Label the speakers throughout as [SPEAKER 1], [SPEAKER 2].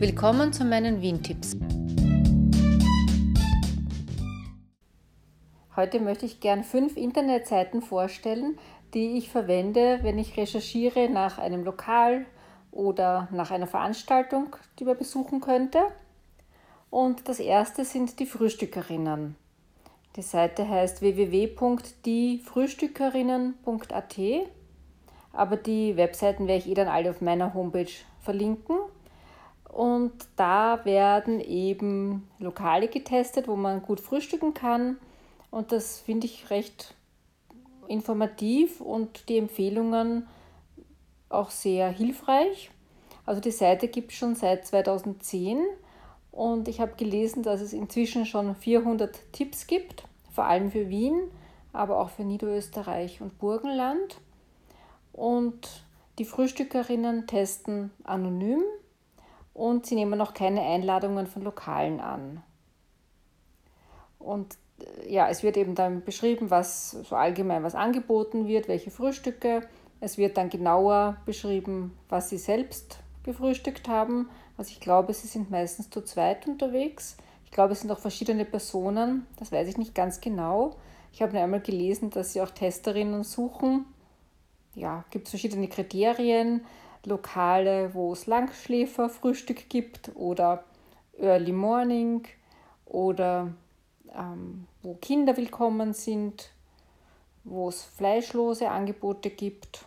[SPEAKER 1] Willkommen zu meinen Wien-Tipps. Heute möchte ich gern fünf Internetseiten vorstellen, die ich verwende, wenn ich recherchiere nach einem Lokal oder nach einer Veranstaltung, die man besuchen könnte. Und das erste sind die Frühstückerinnen. Die Seite heißt www.diefrühstückerinnen.at, aber die Webseiten werde ich eh dann alle auf meiner Homepage verlinken. Und da werden eben Lokale getestet, wo man gut frühstücken kann. Und das finde ich recht informativ und die Empfehlungen auch sehr hilfreich. Also die Seite gibt es schon seit 2010 und ich habe gelesen, dass es inzwischen schon 400 Tipps gibt, vor allem für Wien, aber auch für Niederösterreich und Burgenland. Und die Frühstückerinnen testen anonym und sie nehmen auch keine Einladungen von Lokalen an. Und äh, ja, es wird eben dann beschrieben, was so allgemein was angeboten wird, welche Frühstücke. Es wird dann genauer beschrieben, was sie selbst gefrühstückt haben. Also ich glaube, sie sind meistens zu zweit unterwegs. Ich glaube, es sind auch verschiedene Personen, das weiß ich nicht ganz genau. Ich habe nur einmal gelesen, dass sie auch Testerinnen suchen. Ja, gibt es verschiedene Kriterien, Lokale, wo es Langschläferfrühstück gibt oder Early Morning oder ähm, wo Kinder willkommen sind, wo es fleischlose Angebote gibt.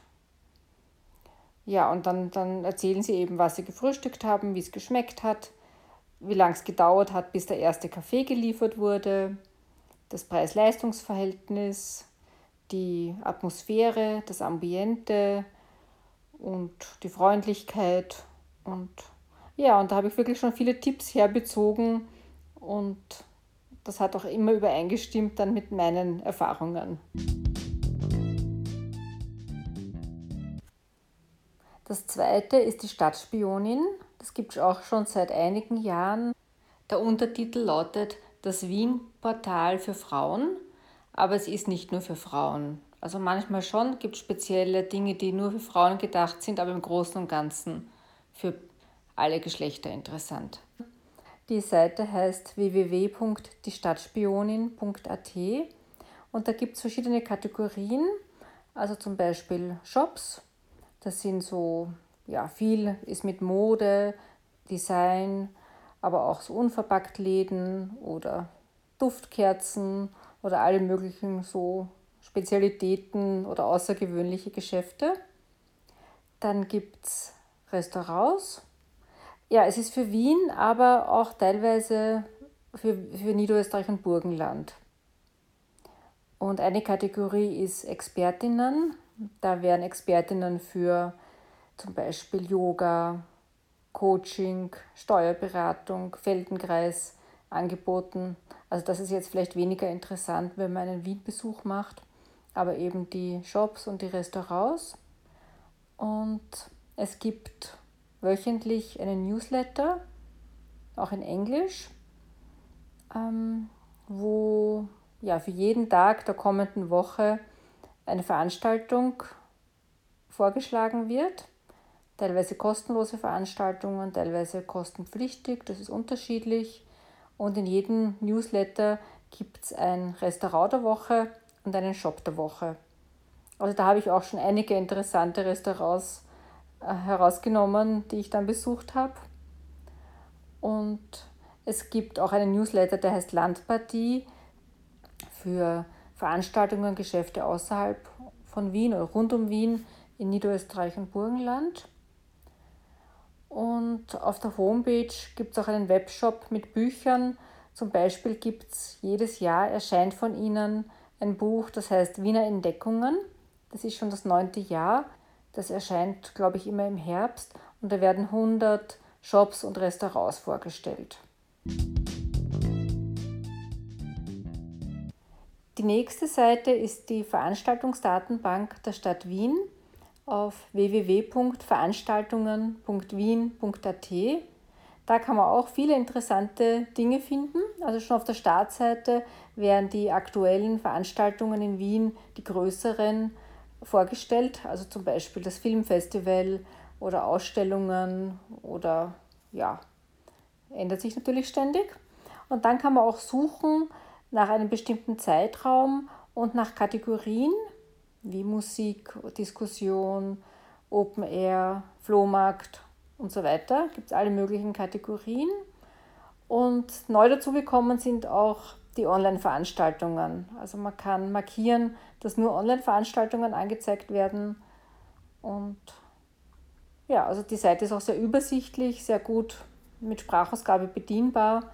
[SPEAKER 1] Ja, und dann, dann erzählen sie eben, was sie gefrühstückt haben, wie es geschmeckt hat, wie lange es gedauert hat, bis der erste Kaffee geliefert wurde, das Preis-Leistungs-Verhältnis, die Atmosphäre, das Ambiente und die Freundlichkeit. Und ja, und da habe ich wirklich schon viele Tipps herbezogen und das hat auch immer übereingestimmt dann mit meinen Erfahrungen. Das zweite ist die Stadtspionin. Das gibt es auch schon seit einigen Jahren. Der Untertitel lautet Das Wien-Portal für Frauen, aber es ist nicht nur für Frauen. Also manchmal schon gibt es spezielle Dinge, die nur für Frauen gedacht sind, aber im Großen und Ganzen für alle Geschlechter interessant. Die Seite heißt www.diestadtspionin.at und da gibt es verschiedene Kategorien, also zum Beispiel Shops. Das sind so, ja, viel ist mit Mode, Design, aber auch so unverpackt Läden oder Duftkerzen oder alle möglichen so Spezialitäten oder außergewöhnliche Geschäfte. Dann gibt es Restaurants ja, es ist für Wien, aber auch teilweise für, für Niederösterreich und Burgenland. Und eine Kategorie ist Expertinnen. Da werden Expertinnen für zum Beispiel Yoga, Coaching, Steuerberatung, Feldenkreis angeboten. Also das ist jetzt vielleicht weniger interessant, wenn man einen Wien-Besuch macht, aber eben die Shops und die Restaurants. Und es gibt wöchentlich einen Newsletter, auch in Englisch, ähm, wo ja, für jeden Tag der kommenden Woche eine Veranstaltung vorgeschlagen wird. Teilweise kostenlose Veranstaltungen, teilweise kostenpflichtig, das ist unterschiedlich. Und in jedem Newsletter gibt es ein Restaurant der Woche und einen Shop der Woche. Also da habe ich auch schon einige interessante Restaurants äh, herausgenommen, die ich dann besucht habe. Und es gibt auch einen Newsletter, der heißt Landpartie für Veranstaltungen Geschäfte außerhalb von Wien oder rund um Wien in Niederösterreich und Burgenland. Und auf der Homepage gibt es auch einen Webshop mit Büchern. Zum Beispiel gibt es jedes Jahr erscheint von ihnen ein Buch, das heißt Wiener Entdeckungen. Das ist schon das neunte Jahr. Das erscheint, glaube ich, immer im Herbst und da werden 100 Shops und Restaurants vorgestellt. Die nächste Seite ist die Veranstaltungsdatenbank der Stadt Wien auf www.veranstaltungen.wien.at. Da kann man auch viele interessante Dinge finden. Also schon auf der Startseite werden die aktuellen Veranstaltungen in Wien, die größeren, vorgestellt, also zum Beispiel das Filmfestival oder Ausstellungen oder ja, ändert sich natürlich ständig. Und dann kann man auch suchen nach einem bestimmten Zeitraum und nach Kategorien wie Musik, Diskussion, Open Air, Flohmarkt und so weiter. Gibt es alle möglichen Kategorien. Und neu dazugekommen sind auch die Online-Veranstaltungen. Also man kann markieren, dass nur Online-Veranstaltungen angezeigt werden. Und ja, also die Seite ist auch sehr übersichtlich, sehr gut mit Sprachausgabe bedienbar.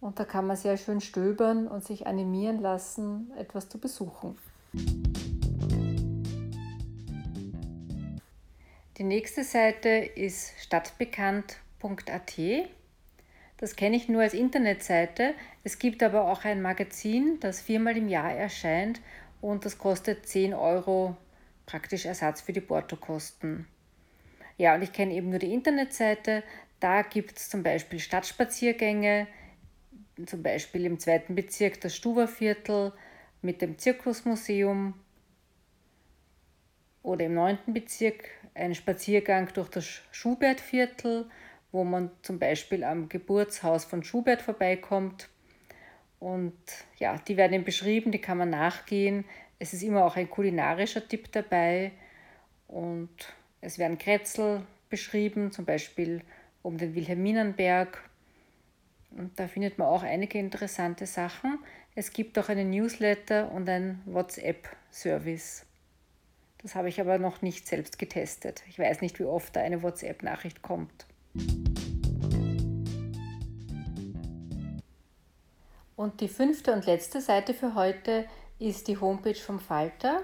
[SPEAKER 1] Und da kann man sehr schön stöbern und sich animieren lassen, etwas zu besuchen. Die nächste Seite ist stadtbekannt.at. Das kenne ich nur als Internetseite. Es gibt aber auch ein Magazin, das viermal im Jahr erscheint und das kostet 10 Euro praktisch Ersatz für die Portokosten. Ja, und ich kenne eben nur die Internetseite. Da gibt es zum Beispiel Stadtspaziergänge, zum Beispiel im zweiten Bezirk das Stuberviertel mit dem Zirkusmuseum oder im neunten Bezirk ein Spaziergang durch das Schubertviertel, wo man zum Beispiel am Geburtshaus von Schubert vorbeikommt. Und ja, die werden beschrieben, die kann man nachgehen. Es ist immer auch ein kulinarischer Tipp dabei und es werden Kretzel beschrieben, zum Beispiel um den Wilhelminenberg. Und da findet man auch einige interessante Sachen. Es gibt auch einen Newsletter und ein WhatsApp-Service. Das habe ich aber noch nicht selbst getestet. Ich weiß nicht, wie oft da eine WhatsApp-Nachricht kommt. Und die fünfte und letzte Seite für heute ist die Homepage vom Falter,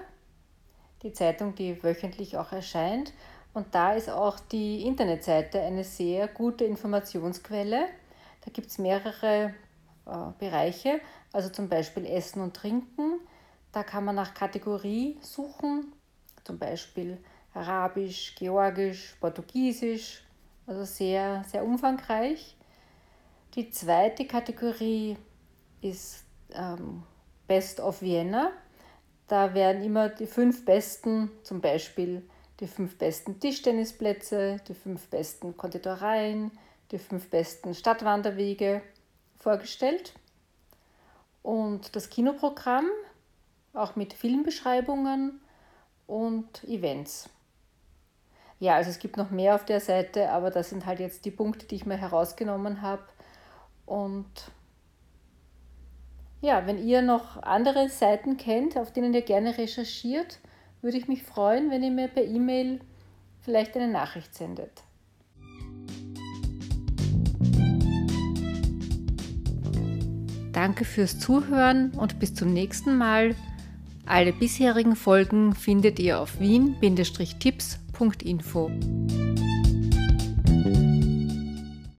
[SPEAKER 1] die Zeitung, die wöchentlich auch erscheint. Und da ist auch die Internetseite eine sehr gute Informationsquelle. Da gibt es mehrere äh, Bereiche, also zum Beispiel Essen und Trinken. Da kann man nach Kategorie suchen, zum Beispiel Arabisch, Georgisch, Portugiesisch, also sehr, sehr umfangreich. Die zweite Kategorie ist ähm, Best of Vienna. Da werden immer die fünf besten, zum Beispiel die fünf besten Tischtennisplätze, die fünf besten Konditoreien, die fünf besten Stadtwanderwege vorgestellt. Und das Kinoprogramm, auch mit Filmbeschreibungen und Events. Ja, also es gibt noch mehr auf der Seite, aber das sind halt jetzt die Punkte, die ich mir herausgenommen habe. Und ja, wenn ihr noch andere Seiten kennt, auf denen ihr gerne recherchiert, würde ich mich freuen, wenn ihr mir per E-Mail vielleicht eine Nachricht sendet. Danke fürs Zuhören und bis zum nächsten Mal. Alle bisherigen Folgen findet ihr auf wien-tipps.info.